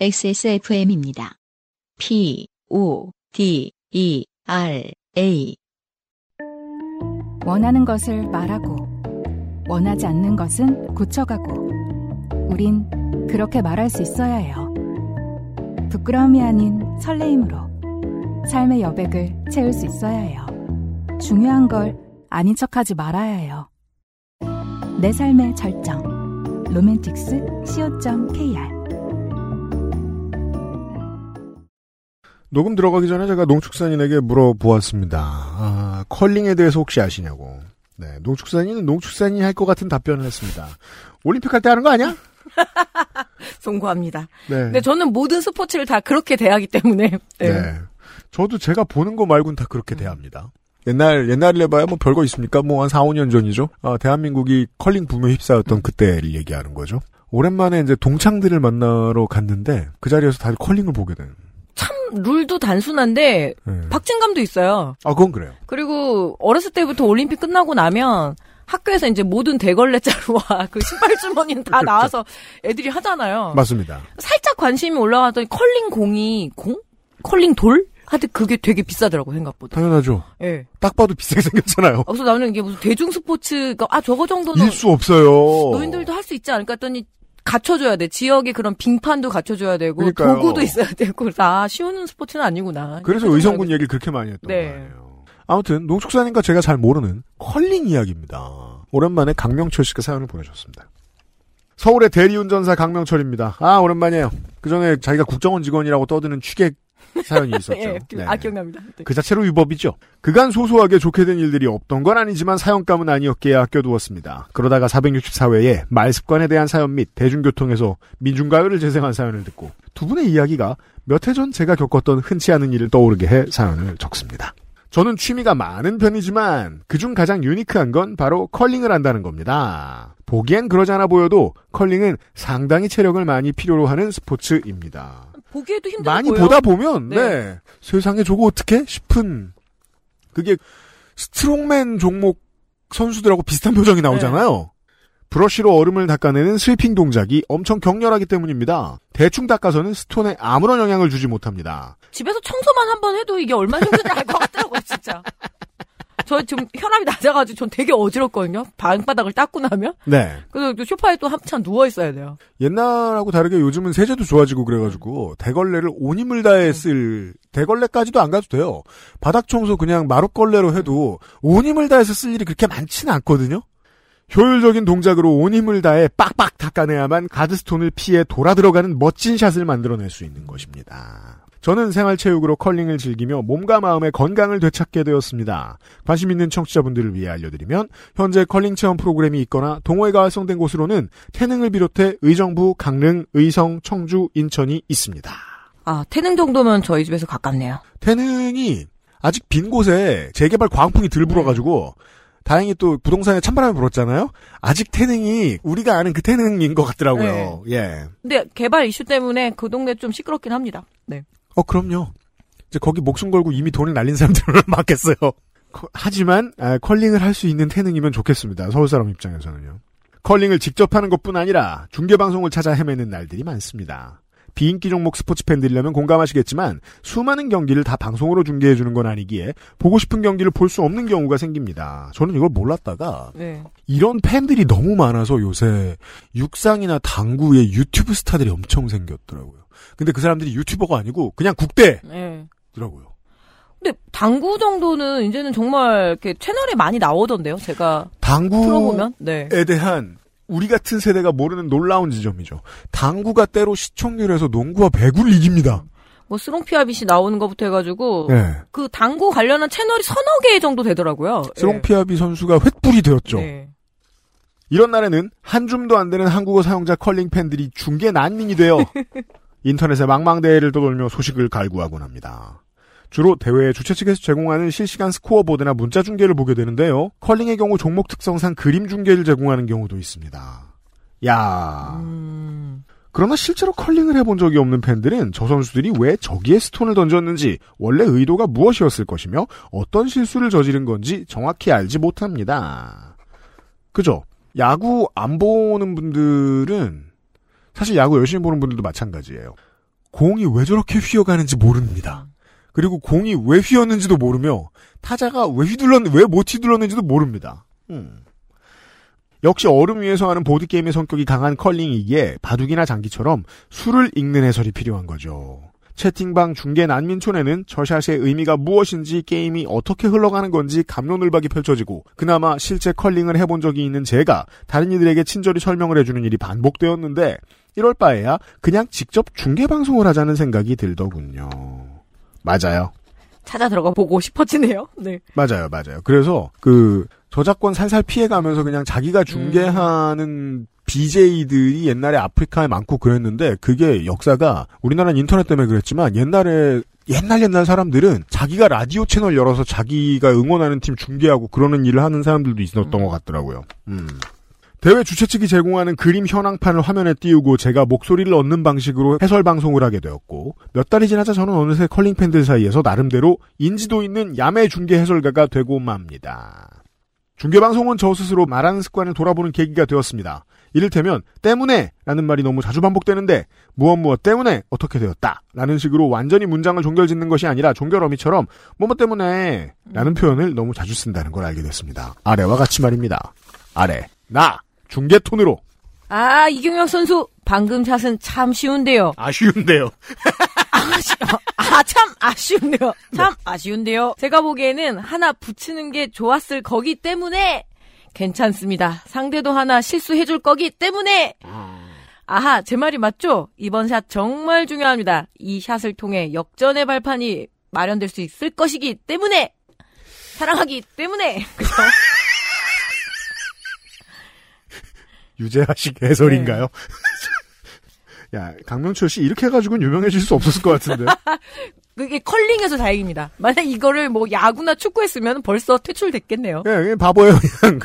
XSFM입니다. P, O, D, E, R, A. 원하는 것을 말하고, 원하지 않는 것은 고쳐가고, 우린 그렇게 말할 수 있어야 해요. 부끄러움이 아닌 설레임으로 삶의 여백을 채울 수 있어야 해요. 중요한 걸 아닌 척하지 말아야 해요. 내 삶의 절정. 로맨틱스 co.kr 녹음 들어가기 전에 제가 농축산인에게 물어보았습니다. 아, 컬링에 대해서 혹시 아시냐고. 네, 농축산인은 농축산인이 할 것 같은 답변을 했습니다. 올림픽 할 때 하는 거 아니야? 송구합니다. 네. 근데 저는 모든 스포츠를 다 그렇게 대하기 때문에. 네. 네. 저도 제가 보는 거 말고는 다 그렇게 대합니다. 옛날, 옛날에 봐야 뭐 별거 있습니까? 뭐 한 4, 5년 전이죠? 아, 대한민국이 컬링 붐에 휩싸였던 그때를 얘기하는 거죠. 오랜만에 이제 동창들을 만나러 갔는데 그 자리에서 다들 컬링을 보게 되는. 참 룰도 단순한데 네. 박진감도 있어요. 아, 그건 그래요. 그리고 어렸을 때부터 올림픽 끝나고 나면 학교에서 이제 모든 대걸레 자루와 그 신발 주머니는 다 그렇죠. 나와서 애들이 하잖아요. 맞습니다. 살짝 관심이 올라가더니 컬링 공이 공? 컬링 돌? 하여튼 그게 되게 비싸더라고 생각보다. 당연하죠. 예. 딱 봐도 비싸게 생겼잖아요. 그래서 나는 이게 무슨 대중 스포츠가 아 저거 정도는 일 수 없어요. 노인들도 할 수 있지 않을까 했더니 갖춰줘야 돼. 지역에 그런 빙판도 갖춰줘야 되고 그러니까요. 도구도 있어야 되고 아 쉬운 스포츠는 아니구나. 그래서 의성군 얘기를 그렇게 많이 했던 네. 거예요. 아무튼 농축산인과 제가 잘 모르는 컬링 이야기입니다. 오랜만에 강명철 씨가 사연을 보내셨습니다. 서울의 대리운전사 강명철입니다. 아 오랜만이에요. 그 전에 자기가 국정원 직원이라고 떠드는 취객 사연이 있었죠. 예, 네. 아 기억납니다. 네. 그 자체로 위법이죠. 그간 소소하게 좋게 된 일들이 없던 건 아니지만 사연감은 아니었기에 아껴두었습니다. 그러다가 464회에 말습관에 대한 사연 및 대중교통에서 민중가요를 재생한 사연을 듣고 두 분의 이야기가 몇 해 전 제가 겪었던 흔치 않은 일을 떠오르게 해 사연을 적습니다. 저는 취미가 많은 편이지만 그중 가장 unique한 건 바로 컬링을 한다는 겁니다. 보기엔 그러지 않아 보여도 컬링은 상당히 체력을 많이 필요로 하는 스포츠입니다. 보기에도 힘들어 많이 보여. 보다 보면 네. 네. 세상에 저거 어떻게 싶은 그게 strongman 종목 선수들하고 비슷한 표정이 나오잖아요. 브러쉬로 얼음을 닦아내는 sweeping 동작이 엄청 격렬하기 때문입니다. 대충 닦아서는 stone에 아무런 영향을 주지 못합니다. 집에서 청소만 한 번 해도 이게 얼마나 힘든지 알 것 같더라고요, 진짜. 저 지금 혈압이 낮아가지고 전 되게 어지럽거든요. 방바닥을 닦고 나면. 네. 그래서 또 소파에 또 한참 누워 있어야 돼요. 옛날하고 다르게 요즘은 세제도 좋아지고 그래가지고 대걸레를 온 힘을 다해 쓸 대걸레까지도 안 가도 돼요. 바닥 청소 그냥 마룻걸레로 해도 온 힘을 다해서 쓸 일이 그렇게 많지는 않거든요. 효율적인 동작으로 온 힘을 다해 빡빡 닦아내야만 가드스톤을 피해 돌아 들어가는 멋진 샷을 만들어낼 수 있는 것입니다. 저는 생활체육으로 컬링을 즐기며 몸과 마음의 건강을 되찾게 되었습니다. 관심 있는 청취자분들을 위해 알려드리면 현재 컬링 체험 프로그램이 있거나 동호회가 활성된 곳으로는 태능을 비롯해 의정부, 강릉, 의성, 청주, 인천이 있습니다. 아, 태능 정도면 저희 집에서 가깝네요. 태능이 아직 빈 곳에 재개발 광풍이 들 불어가지고 다행히 또 부동산에 찬바람이 불었잖아요. 아직 태능이 우리가 아는 그 태능인 것 같더라고요. 예. 근데 개발 이슈 때문에 그 동네 좀 시끄럽긴 합니다. 네. 어 그럼요. 이제 거기 목숨 걸고 이미 돈을 날린 사람들은 맞겠어요. 커- 하지만 아, 컬링을 할 수 있는 태능이면 좋겠습니다. 서울 사람 입장에서는요. 컬링을 직접 하는 것뿐 아니라 중계 방송을 찾아 헤매는 날들이 많습니다. 비인기 종목 스포츠 팬들이라면 공감하시겠지만 수많은 경기를 다 방송으로 중계해 주는 건 아니기에 보고 싶은 경기를 볼 수 없는 경우가 생깁니다. 저는 이걸 몰랐다가 네. 이런 팬들이 너무 많아서 요새 육상이나 당구에 유튜브 스타들이 엄청 생겼더라고요. 근데 그 사람들이 유튜버가 아니고 그냥 국대더라고요. 네. 근데 당구 정도는 이제는 정말 이렇게 채널에 많이 나오던데요. 제가 당구에 틀어보면. 네. 대한 우리 같은 세대가 모르는 놀라운 지점이죠. 당구가 때로 시청률에서 농구와 배구를 이깁니다. 뭐 스롱피아빗이 나오는 것부터 해가지고 네. 그 당구 관련한 채널이 서너 개 정도 되더라고요. 스롱피아비 선수가 횃불이 되었죠. 네. 이런 날에는 한 줌도 안 되는 한국어 사용자 컬링 팬들이 중계 난민이 되어 인터넷에 망망대해를 떠돌며 소식을 갈구하곤 합니다. 주로 대회 주최 측에서 제공하는 실시간 스코어보드나 문자 중계를 보게 되는데요. 컬링의 경우 종목 특성상 그림 중계를 제공하는 경우도 있습니다. 야 음, 그러나 실제로 컬링을 해본 적이 없는 팬들은 저 선수들이 왜 저기에 스톤을 던졌는지 원래 의도가 무엇이었을 것이며 어떤 실수를 저지른 건지 정확히 알지 못합니다. 그죠? 야구 안 보는 분들은 사실 야구 열심히 보는 분들도 마찬가지예요. 공이 왜 저렇게 휘어가는지 모릅니다. 그리고 공이 왜 휘었는지도 모르며 타자가 왜 휘둘렀 왜못 휘둘렀는지도 모릅니다. 음. 역시 얼음 위에서 하는 보드 게임의 성격이 강한 컬링이기에 바둑이나 장기처럼 수를 읽는 해설이 필요한 거죠. 채팅방 중계 난민촌에는 저샷의 의미가 무엇인지 게임이 어떻게 흘러가는 건지 감론을박이 펼쳐지고 그나마 실제 컬링을 해본 적이 있는 제가 다른 이들에게 친절히 설명을 해주는 일이 반복되었는데 이럴 바에야 그냥 직접 중계 방송을 하자는 생각이 들더군요. 맞아요. 찾아 들어가 보고 싶어지네요. 네. 맞아요, 맞아요. 그래서 그 저작권 살살 피해가면서 그냥 자기가 중계하는 BJ들이 옛날에 아프리카에 많고 그랬는데 그게 역사가 우리나라는 인터넷 때문에 그랬지만 옛날에 옛날 옛날 사람들은 자기가 라디오 채널 열어서 자기가 응원하는 팀 중계하고 그러는 일을 하는 사람들도 있었던 것 같더라고요. 음. 대회 주최 측이 제공하는 그림 현황판을 화면에 띄우고 제가 목소리를 얻는 방식으로 해설 방송을 하게 되었고 몇 달이 지나자 저는 어느새 컬링 팬들 사이에서 나름대로 인지도 있는 야매 중계 해설가가 되고 맙니다. 중계 방송은 저 스스로 말하는 습관을 돌아보는 계기가 되었습니다. 이를테면 때문에 라는 말이 너무 자주 반복되는데 무엇 무엇 때문에 어떻게 되었다 라는 식으로 완전히 문장을 종결짓는 것이 아니라 종결 어미처럼 뭐뭐 때문에 라는 표현을 너무 자주 쓴다는 걸 알게 됐습니다. 아래와 같이 말입니다. 아래 나 중계 톤으로 아, 이경혁 선수, 방금 샷은 참 쉬운데요. 아쉬운데요. 아, 참 아쉬운데요. 참 아쉬운데요. 제가 보기에는 하나 붙이는 게 좋았을 거기 때문에 괜찮습니다. 상대도 하나 실수해줄 거기 때문에. 아하, 제 말이 맞죠? 이번 샷 정말 중요합니다. 이 샷을 통해 역전의 발판이 마련될 수 있을 것이기 때문에. 사랑하기 때문에. 그죠? 유재하식 해설인가요? 야 강명철 씨 이렇게 해가지고는 유명해질 수 없었을 것 같은데. 그게 컬링에서 다행입니다. 만약 이거를 뭐 야구나 축구했으면 벌써 퇴출됐겠네요. 그냥, 그냥 바보예요, 그냥.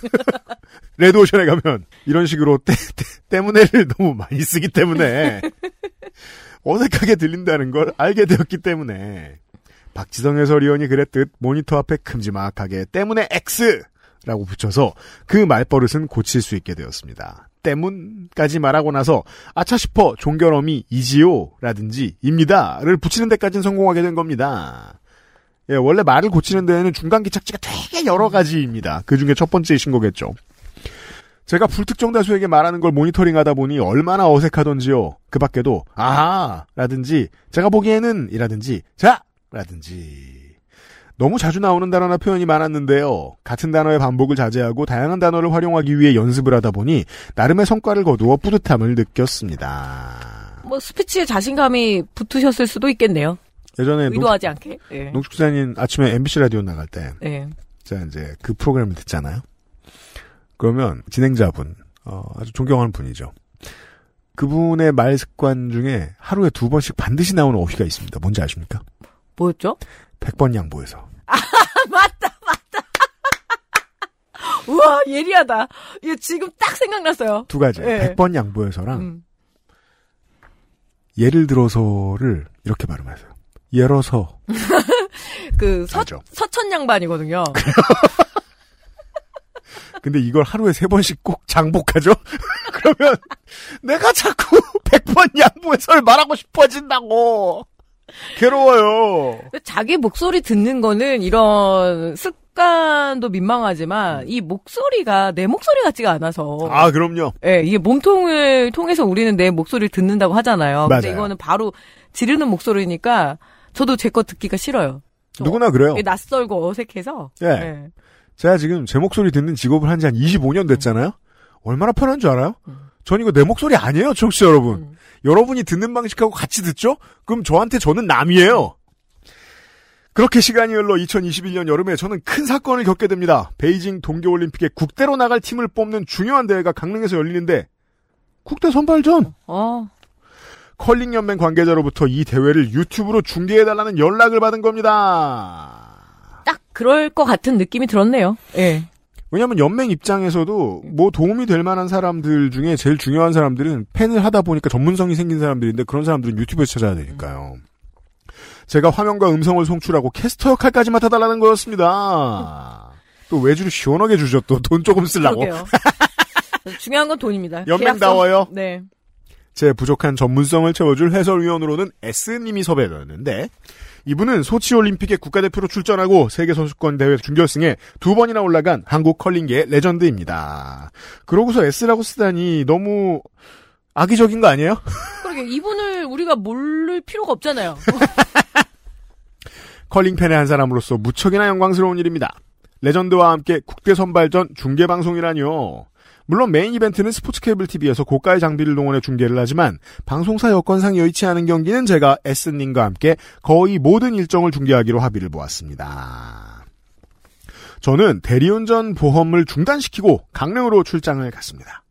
레드오션에 가면, 이런 식으로 때, 때, 때문에를 너무 많이 쓰기 때문에, 어색하게 들린다는 걸 알게 되었기 때문에, 박지성 해설위원이 그랬듯 모니터 앞에 큼지막하게 때문에 X! 라고 붙여서 그 말버릇은 고칠 수 있게 되었습니다. 때문까지 말하고 나서 아차 싶어 종결어미 이지요 라든지 입니다를 붙이는 데까지는 성공하게 된 겁니다. 예, 원래 말을 고치는 데에는 중간 기착지가 되게 여러 가지입니다. 그 중에 첫 번째이신 거겠죠. 제가 불특정 다수에게 말하는 걸 모니터링하다 보니 얼마나 어색하던지요. 그 밖에도 아하 라든지 제가 보기에는 이라든지 자 라든지 너무 자주 나오는 단어나 표현이 많았는데요. 같은 단어의 반복을 자제하고 다양한 단어를 활용하기 위해 연습을 하다 보니 나름의 성과를 거두어 뿌듯함을 느꼈습니다. 뭐 스피치에 자신감이 붙으셨을 수도 있겠네요. 예전에 의도하지 않게. 예. 농축사님 아침에 MBC 라디오 나갈 때 예. 제가 이제 그 프로그램을 듣잖아요. 그러면 진행자분 어, 아주 존경하는 분이죠. 그분의 말 습관 중에 하루에 두 번씩 반드시 나오는 어휘가 있습니다. 뭔지 아십니까? 뭐였죠? 100번 양보해서. 맞다, 맞다. 우와, 예리하다. 이거 지금 딱 생각났어요. 두 가지. 예. 100번 양보해서랑 음. 예를 들어서를 이렇게 발음하세요. 예러서. 그 서, 알죠. 서천 양반이거든요. 근데 이걸 하루에 세 번씩 꼭 장복하죠? 그러면 내가 자꾸 100번 양보해서를 말하고 싶어진다고. 괴로워요. 자기 목소리 듣는 거는 이런 습관도 민망하지만 이 목소리가 내 목소리 같지가 않아서 아, 그럼요. 예, 이게 몸통을 통해서 우리는 내 목소리를 듣는다고 하잖아요. 근데 맞아요. 이거는 바로 지르는 목소리니까 저도 제 거 듣기가 싫어요. 저- 누구나 그래요. 낯설고 어색해서. 예. 예. 제가 지금 제 목소리 듣는 직업을 한 지 한 25년 됐잖아요? 얼마나 편한 줄 알아요? 음. 전 이거 내 목소리 아니에요, 청취자 여러분. 음. 여러분이 듣는 방식하고 같이 듣죠? 그럼 저한테 저는 남이에요. 그렇게 시간이 흘러 2021년 여름에 저는 큰 사건을 겪게 됩니다. 베이징 동계올림픽에 국대로 나갈 팀을 뽑는 중요한 대회가 강릉에서 열리는데 국대 선발전 어, 컬링 연맹 관계자로부터 이 대회를 유튜브로 중계해 달라는 연락을 받은 겁니다. 딱 그럴 것 같은 느낌이 들었네요. 예. 왜냐하면 연맹 입장에서도 뭐 도움이 될 만한 사람들 중에 제일 중요한 사람들은 팬을 하다 보니까 전문성이 생긴 사람들인데 그런 사람들은 유튜브에서 찾아야 되니까요. 제가 화면과 음성을 송출하고 캐스터 역할까지 맡아달라는 거였습니다. 또 외주를 시원하게 주죠. 또 돈 조금 쓰려고. 중요한 건 돈입니다. 연맹 계약서. 나와요? 네. 제 부족한 전문성을 채워줄 해설위원으로는 S님이 섭외되었는데 이분은 소치 올림픽에 국가대표로 출전하고 세계 선수권 대회 준결승에 두 번이나 올라간 한국 컬링계의 레전드입니다. 그러고서 S라고 쓰다니 너무 악의적인 거 아니에요? 그러게 이분을 우리가 모를 필요가 없잖아요. 컬링 팬의 한 사람으로서 무척이나 영광스러운 일입니다. 레전드와 함께 국대 선발전 중계 방송이라뇨. 물론 메인 이벤트는 스포츠 케이블 TV에서 고가의 장비를 동원해 중계를 하지만 방송사 여건상 여의치 않은 경기는 제가 S님과 함께 거의 모든 일정을 중계하기로 합의를 보았습니다. 저는 대리운전 보험을 중단시키고 강릉으로 출장을 갔습니다.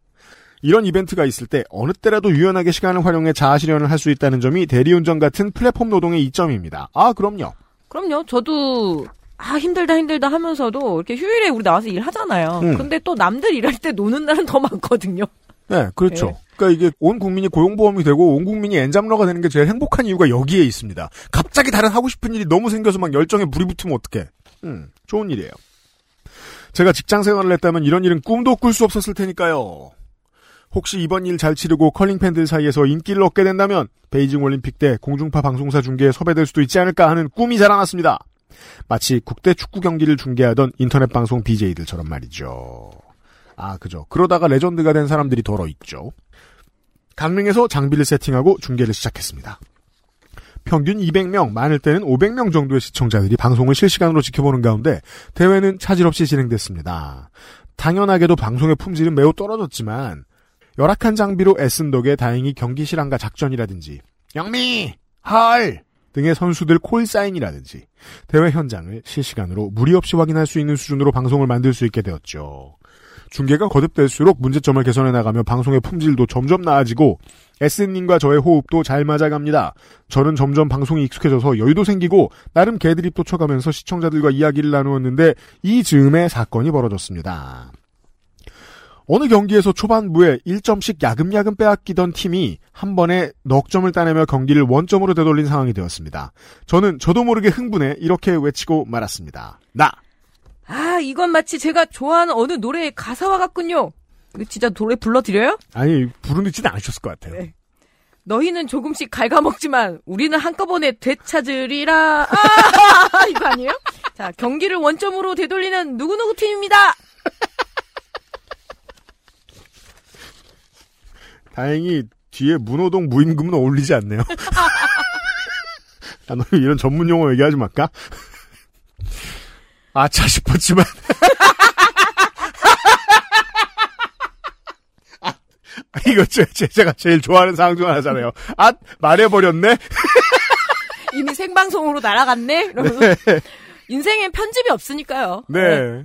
이런 이벤트가 있을 때 어느 때라도 유연하게 시간을 활용해 자아 실현을 할 수 있다는 점이 대리운전 같은 플랫폼 노동의 이점입니다. 아, 그럼요. 그럼요. 저도 아 힘들다 힘들다 하면서도 이렇게 휴일에 우리 나와서 일하잖아요. 음. 근데 또 남들 일할 때 노는 날은 더 많거든요. 네, 그렇죠. 네. 그러니까 이게 온 국민이 고용보험이 되고 온 국민이 엔잡러가 되는 게 제일 행복한 이유가 여기에 있습니다. 갑자기 다른 하고 싶은 일이 너무 생겨서 막 열정에 불이 붙으면 어떡해. 음, 좋은 일이에요. 제가 직장 생활을 했다면 이런 일은 꿈도 꿀 수 없었을 테니까요. 혹시 이번 일 잘 치르고 컬링 팬들 사이에서 인기를 얻게 된다면 베이징 올림픽 때 공중파 방송사 중계에 섭외될 수도 있지 않을까 하는 꿈이 자라났습니다. 마치 국대 축구 경기를 중계하던 인터넷 방송 BJ들처럼 말이죠. 아, 그죠. 그러다가 레전드가 된 사람들이 더러 있죠. 강릉에서 장비를 세팅하고 중계를 시작했습니다. 평균 200명, 많을 때는 500명 정도의 시청자들이 방송을 실시간으로 지켜보는 가운데 대회는 차질 없이 진행됐습니다. 당연하게도 방송의 품질은 매우 떨어졌지만 열악한 장비로 애쓴 덕에 다행히 경기 실황과 작전이라든지 영미, 헐 등의 선수들 콜사인이라든지 대회 현장을 실시간으로 무리 없이 확인할 수 있는 수준으로 방송을 만들 수 있게 되었죠. 중계가 거듭될수록 문제점을 개선해 나가며 방송의 품질도 점점 나아지고 S님과 저의 호흡도 잘 맞아갑니다. 저는 점점 방송이 익숙해져서 여유도 생기고 나름 개드립도 쳐가면서 시청자들과 이야기를 나누었는데 이 즈음에 사건이 벌어졌습니다. 어느 경기에서 초반부에 1점씩 야금야금 빼앗기던 팀이 한 번에 넉 점을 따내며 경기를 원점으로 되돌린 상황이 되었습니다. 저는 저도 모르게 흥분해 이렇게 외치고 말았습니다. 나! 아 이건 마치 제가 좋아하는 어느 노래의 가사와 같군요. 이거 진짜 노래 불러드려요? 아니, 부르지는 않으셨을 것 같아요. 네. 너희는 조금씩 갉아먹지만 우리는 한꺼번에 되찾으리라. 아, 이거 아니에요? 자 경기를 원점으로 되돌리는 누구누구 팀입니다. 다행히 뒤에 문호동 무임금은 어울리지 않네요. 아, 너 이런 전문 용어 얘기하지 말까? 아차 싶었지만. 아, 이거 제, 제가 제일 좋아하는 상황 중 하나잖아요. 아, 말해버렸네? 이미 생방송으로 날아갔네. 이러면서 인생엔 편집이 없으니까요. 네.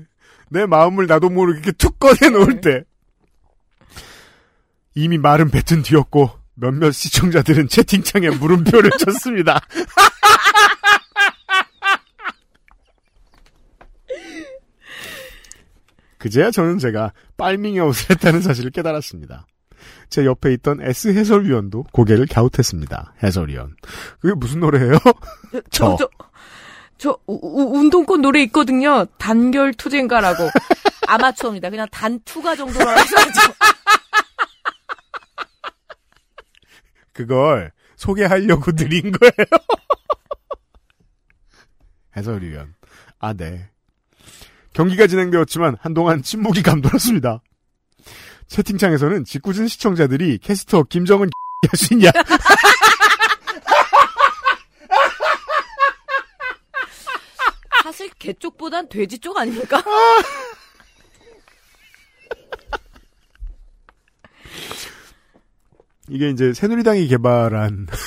내 마음을 나도 모르게 툭 꺼내놓을 때. 이미 말은 뱉은 뒤였고, 몇몇 시청자들은 채팅창에 물음표를 쳤습니다. 그제야 저는 제가 빨밍이 옷을 했다는 사실을 깨달았습니다. 제 옆에 있던 S 해설위원도 고개를 갸웃했습니다. 해설위원. 그게 무슨 노래예요? 저, 저. 저, 저, 우- 우- 운동권 노래 있거든요. 단결 투쟁가라고. 아마추어입니다. 그냥 단투가 정도로 해서죠. 그걸 소개하려고 드린 거예요. 해설위원. 아, 네. 경기가 진행되었지만 한동안 침묵이 감돌았습니다. 채팅창에서는 짓궂은 시청자들이 캐스터 김정은 할 수 있냐? 사실 개 쪽보단 돼지 쪽 아닙니까? 이게 이제 새누리당이 개발한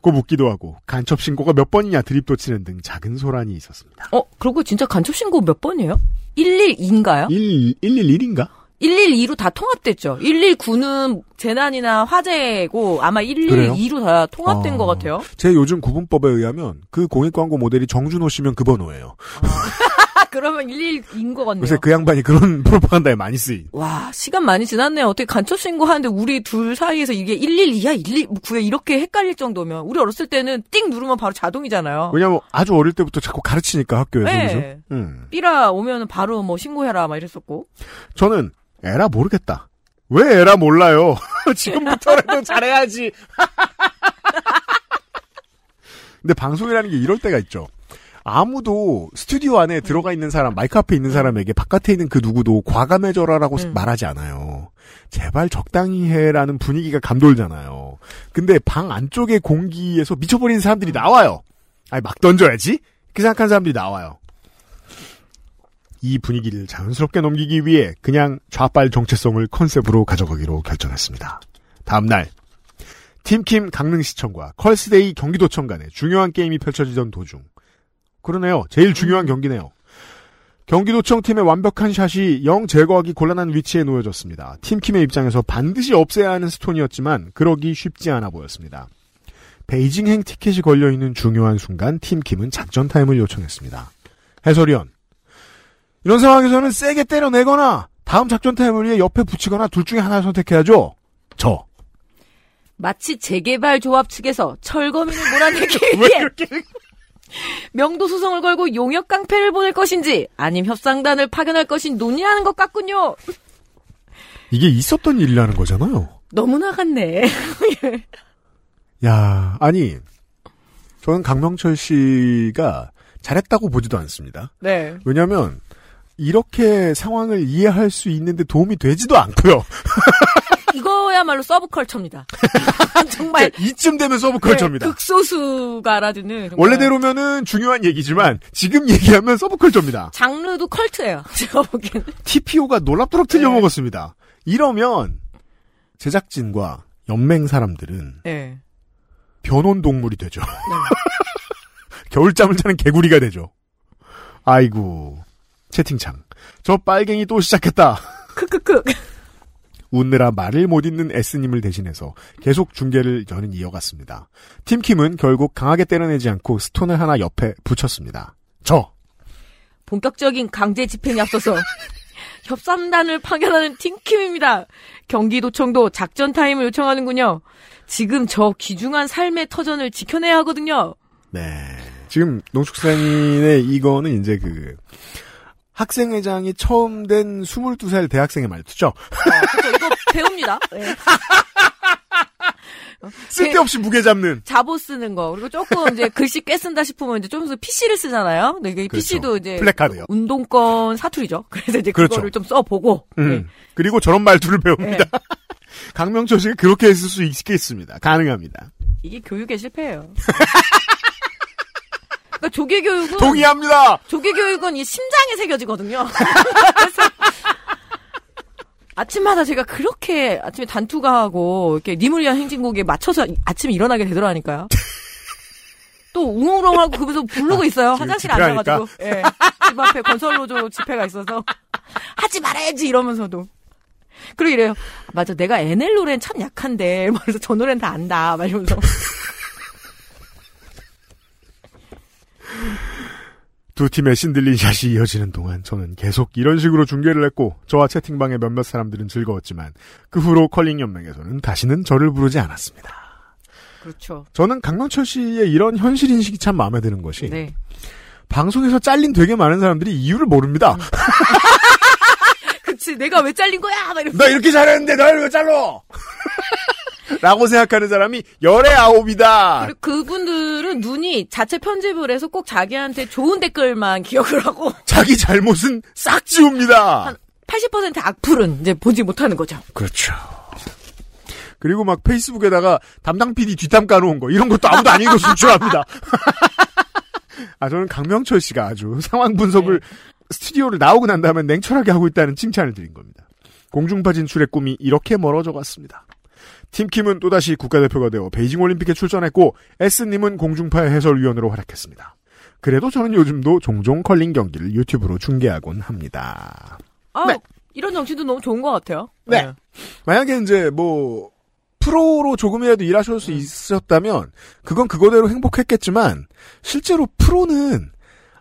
고 묻기도 하고 간첩 신고가 몇 번이냐 드립도 치는 등 작은 소란이 있었습니다. 어, 그리고 진짜 간첩 신고 몇 번이에요? 112인가요? 1 111인가? 112로 다 통합됐죠. 119는 재난이나 화재고 아마 그래요? 112로 다 통합된 아. 것 같아요. 제 요즘 구분법에 의하면 그 공익 광고 모델이 정준호 씨면 그 번호예요. 아, 그러면 112인 것 같네요. 요새 그 양반이 그런 프로파간다에 많이 쓰이. 와, 시간 많이 지났네요. 어떻게 간첩 신고 하는데 우리 둘 사이에서 이게 112야, 119야 이렇게 헷갈릴 정도면 우리 어렸을 때는 띵 누르면 바로 자동이잖아요. 왜냐면 아주 어릴 때부터 자꾸 가르치니까 학교에서 네. 그죠? 음. 삐라 오면 바로 뭐 신고해라 막 이랬었고. 저는 에라 모르겠다. 왜 에라 몰라요? 지금부터라도 잘해야지. 근데 방송이라는 게 이럴 때가 있죠. 아무도 스튜디오 안에 들어가 있는 사람, 마이크 앞에 있는 사람에게 바깥에 있는 그 누구도 과감해져라라고 음. 말하지 않아요. 제발 적당히 해라는 분위기가 감돌잖아요. 근데 방 안쪽의 공기에서 미쳐버리는 사람들이 나와요. 아니, 막 던져야지? 그 생각하는 사람들이 나와요. 이 분위기를 자연스럽게 넘기기 위해 그냥 좌빨 정체성을 컨셉으로 가져가기로 결정했습니다. 다음날 팀킴 강릉시청과 컬스데이 경기도청 간에 중요한 게임이 펼쳐지던 도중 그러네요. 제일 중요한 경기네요. 경기도청 팀의 완벽한 샷이 영 제거하기 곤란한 위치에 놓여졌습니다. 팀킴의 입장에서 반드시 없애야 하는 스톤이었지만 그러기 쉽지 않아 보였습니다. 베이징행 티켓이 걸려있는 중요한 순간 팀킴은 작전 타임을 요청했습니다. 해설위원 이런 상황에서는 세게 때려내거나 다음 작전 타임을 위해 옆에 붙이거나 둘 중에 하나를 선택해야죠. 저. 마치 재개발 조합 측에서 철거민을 몰아내기 왜 위해 명도 소송을 걸고 용역 깡패를 보낼 것인지 아님 협상단을 파견할 것인지 논의하는 것 같군요. 이게 있었던 일이라는 거잖아요. 너무 나갔네. 야, 아니, 저는 강명철 씨가 잘했다고 보지도 않습니다. 네. 왜냐면, 이렇게 상황을 이해할 수 있는데 도움이 되지도 않고요. 이거야말로 서브컬처입니다. 정말 이쯤 되면 서브컬처입니다. 네, 극소수가 알아듣는 원래대로면은 중요한 얘기지만 지금 얘기하면 서브컬처입니다. 장르도 컬트예요. 제가 보기에는. TPO가 놀랍도록 네. 틀려먹었습니다. 이러면 제작진과 연맹 사람들은 네. 변온 동물이 되죠. 겨울잠을 자는 개구리가 되죠. 아이고 채팅창 저 빨갱이 또 시작했다. 크크크. 웃느라 말을 못 잇는 S님을 대신해서 계속 중계를 저는 이어갔습니다. 팀킴은 결국 강하게 때려내지 않고 스톤을 하나 옆에 붙였습니다. 저 본격적인 강제 집행에 앞서서 협상단을 파견하는 팀킴입니다. 경기도청도 작전 타임을 요청하는군요. 지금 저 귀중한 삶의 터전을 지켜내야 하거든요. 네. 지금 농축산인의 이거는 이제 그 학생회장이 처음 된 22살 대학생의 말투죠. 어, 그래서 이거 배웁니다. 네. 쓸데없이 무게 잡는. 자보 쓰는 거 그리고 조금 이제 글씨 꽤 쓴다 싶으면 이제 좀더 PC를 쓰잖아요. 근데 이게 그렇죠. PC도 이제 플래카드요. 운동권 사투리죠. 그래서 이제 그렇죠. 그거를 좀 써보고 음. 네. 그리고 저런 말투를 배웁니다. 강명철 씨가 그렇게 했을 수 있겠습니다. 가능합니다. 이게 교육의 실패예요. 그러니까 조개 교육은 동의합니다. 조개 교육은 이 심장에 새겨지거든요. 아침마다 제가 그렇게 아침에 단투가 하고 이렇게 님을 위한 행진곡에 맞춰서 아침에 일어나게 되더라니까요. 또 웅웅웅하고 그러면서 부르고 있어요. 지금 화장실에 집회하니까? 앉아가지고. 예. 집 앞에 건설노조 집회가 있어서 하지 말아야지 이러면서도. 그리고 이래요. 맞아, 내가 NL 노래는 참 약한데. 그래서 저 노래는 다 안다. 막 이러면서. 두 팀의 신들린 샷이 이어지는 동안 저는 계속 이런 식으로 중계를 했고 저와 채팅방의 몇몇 사람들은 즐거웠지만 그 후로 컬링 연맹에서는 다시는 저를 부르지 않았습니다. 그렇죠. 저는 강명철 씨의 이런 현실 인식이 참 마음에 드는 것이 네. 방송에서 잘린 되게 많은 사람들이 이유를 모릅니다. 음. 그치, 내가 왜 잘린 거야? 막 이러면서. 나 이렇게 잘했는데 날 왜 잘러? 라고 생각하는 사람이 열의 아홉이다. 그리고 그분들은 눈이 자체 편집을 해서 꼭 자기한테 좋은 댓글만 기억을 하고 자기 잘못은 싹 지웁니다. 한 80% 악플은 이제 보지 못하는 거죠. 그렇죠. 그리고 막 페이스북에다가 담당 PD 뒷담 까놓은 거 이런 것도 아무도 안 읽었으면 좋아합니다. 아 저는 강명철 씨가 아주 상황 분석을 스튜디오를 나오고 난 다음에 냉철하게 하고 있다는 칭찬을 드린 겁니다. 공중파 진출의 꿈이 이렇게 멀어져 갔습니다. 팀킴은 또다시 국가대표가 되어 베이징 올림픽에 출전했고 S님은 공중파의 해설위원으로 활약했습니다. 그래도 저는 요즘도 종종 컬링 경기를 유튜브로 중계하곤 합니다. 아, 네. 이런 정치도 너무 좋은 것 같아요. 네. 만약에 이제 뭐 프로로 조금이라도 일하실 수 있었다면 그건 그거대로 행복했겠지만 실제로 프로는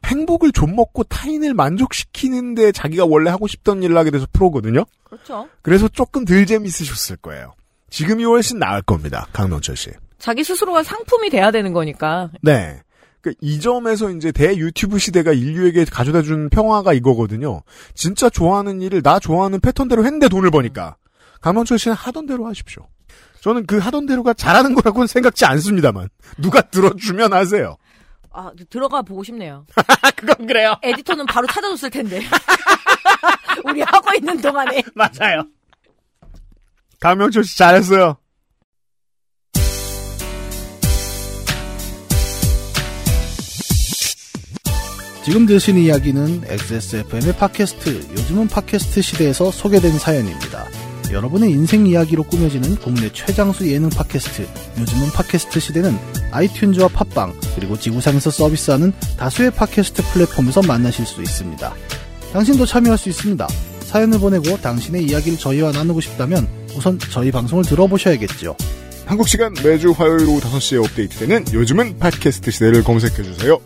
행복을 좀 먹고 타인을 만족시키는데 자기가 원래 하고 싶던 일을 하게 돼서 프로거든요. 그렇죠. 그래서 조금 덜 재밌으셨을 거예요. 지금이 훨씬 나을 겁니다. 강명철 씨. 자기 스스로가 상품이 돼야 되는 거니까. 네. 그이 점에서 이제 대 유튜브 시대가 인류에게 가져다 준 평화가 이거거든요. 진짜 좋아하는 일을 나 좋아하는 패턴대로 했는데 돈을 버니까. 강명철 씨는 하던 대로 하십시오. 저는 그 하던 대로가 잘하는 거라고는 생각지 않습니다만. 누가 들어주면 하세요. 아, 들어가 보고 싶네요. 그건 그래요. 에디터는 바로 찾아줬을 텐데. 우리 하고 있는 동안에. 맞아요. 강명철 씨 잘했어요. 지금 들으신 이야기는 XSFM의 팟캐스트, 요즘은 팟캐스트 시대에서 소개된 사연입니다. 여러분의 인생 이야기로 꾸며지는 국내 최장수 예능 팟캐스트, 요즘은 팟캐스트 시대는 아이튠즈와 팟빵, 그리고 지구상에서 서비스하는 다수의 팟캐스트 플랫폼에서 만나실 수 있습니다. 당신도 참여할 수 있습니다. 사연을 보내고 당신의 이야기를 저희와 나누고 싶다면 우선 저희 방송을 들어보셔야겠죠. 한국 시간 매주 화요일 오후 5시에 업데이트되는 요즘은 팟캐스트 시대를 검색해주세요.